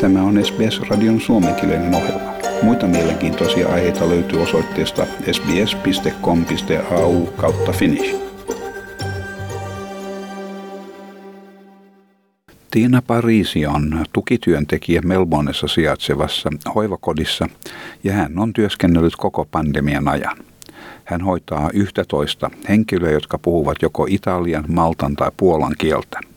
Tämä on SBS-radion suomenkielinen ohjelma. Muita mielenkiintoisia aiheita löytyy osoitteesta sbs.com.au kautta finnish. Tiina Pariisi on tukityöntekijä Melbourneissa sijaitsevassa hoivakodissa ja hän on työskennellyt koko pandemian ajan. Hän hoitaa 11 henkilöä, jotka puhuvat joko italian, maltan tai puolan kieltä.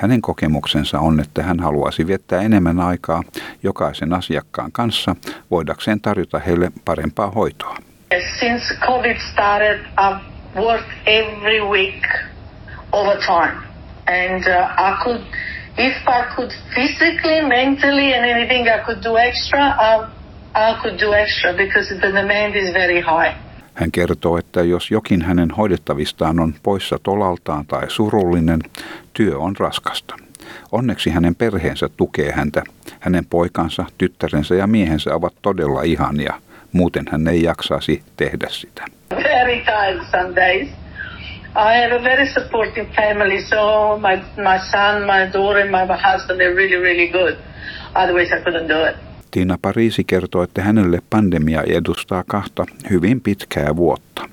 Hänen kokemuksensa on, että hän haluaisi viettää enemmän aikaa jokaisen asiakkaan kanssa voidakseen tarjota heille parempaa hoitoa. Since COVID started, I've worked every week overtime. And uh, I could, if I could physically, mentally and anything I could do extra, I, I could do extra because the demand is very high. Hän kertoo, että jos jokin hänen hoidettavistaan on poissa tolaltaan tai surullinen, työ on raskasta. Onneksi hänen perheensä tukee häntä. Hänen poikansa, tyttärensä ja miehensä ovat todella ihania. Muuten hän ei jaksaisi tehdä sitä. Very tired some days. I have a very supportive family, so my, my son, my daughter, my husband, they're really, really good. Otherwise I couldn't do it. Tiina Pariisi kertoo, että hänelle pandemia edustaa kahta hyvin pitkää vuotta.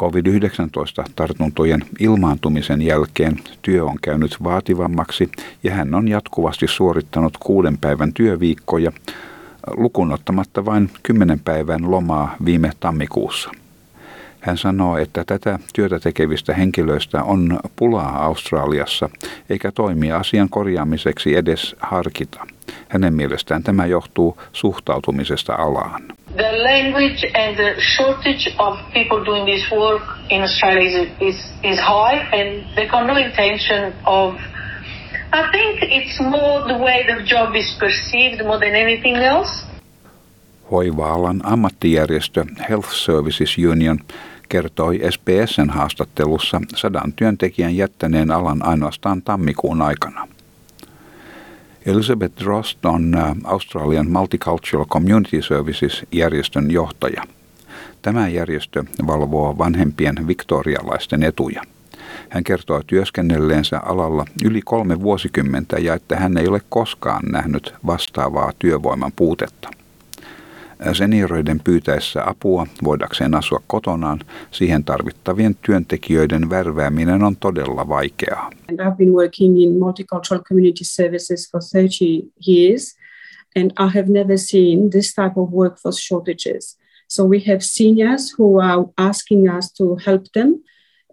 COVID-19-tartuntojen ilmaantumisen jälkeen työ on käynyt vaativammaksi ja hän on jatkuvasti suorittanut kuuden päivän työviikkoja, lukunottamatta vain kymmenen päivän lomaa viime tammikuussa – hän sanoo, että tätä työtä tekevistä henkilöistä on pulaa Australiassa, eikä toimia asian korjaamiseksi edes harkita. Hänen mielestään tämä johtuu suhtautumisesta alaan. The language and the shortage of people doing this work in Australia is, is, is high and they got no intention of I think it's more the way the job is perceived more than anything else. Hoiva-alan ammattijärjestö Health Services Union kertoi SPSn haastattelussa sadan työntekijän jättäneen alan ainoastaan tammikuun aikana. Elizabeth Drost on äh, Australian Multicultural Community Services-järjestön johtaja. Tämä järjestö valvoo vanhempien viktorialaisten etuja. Hän kertoo työskennelleensä alalla yli kolme vuosikymmentä ja että hän ei ole koskaan nähnyt vastaavaa työvoiman puutetta. Senioreiden pyytäessä apua voidakseen asua kotonaan, siihen tarvittavien työntekijöiden värvääminen on todella vaikeaa. And I've been working in multicultural community services for 30 years and I have never seen this type of workforce shortages. So we have seniors who are asking us to help them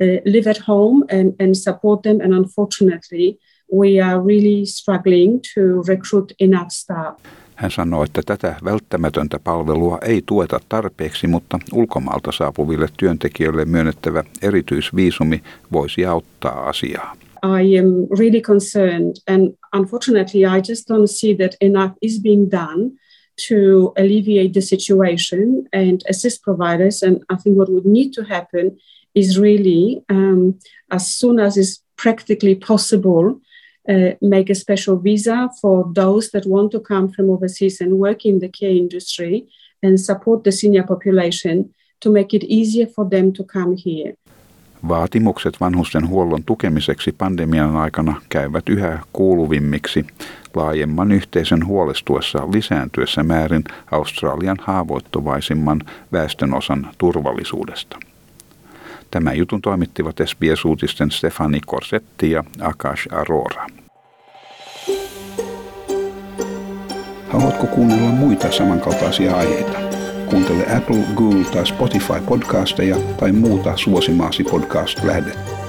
uh, live at home and, and support them and unfortunately we are really struggling to recruit enough staff. Hän sanoi, että tätä välttämätöntä palvelua ei tueta tarpeeksi, mutta ulkomaalta saapuville työntekijöille myönnettävä erityisviisumi voisi auttaa asiaa. I am really concerned and unfortunately I just don't see that enough is being done to alleviate the situation and assist providers and I think what would need to happen is really um, as soon as is practically possible uh, make a special visa for those that want to come from overseas and work in the care industry and support the senior population to make it easier for them to come here. Vaatimukset vanhusten huollon tukemiseksi pandemian aikana käyvät yhä kuuluvimmiksi laajemman yhteisön huolestuessa lisääntyessä määrin Australian haavoittuvaisimman väestönosan turvallisuudesta. Tämän jutun toimittivat SBS-uutisten Stefani Corsetti ja Akash Arora. Haluatko kuunnella muita samankaltaisia aiheita? Kuuntele Apple, Google tai Spotify podcasteja tai muuta suosimaasi podcast-lähdettä.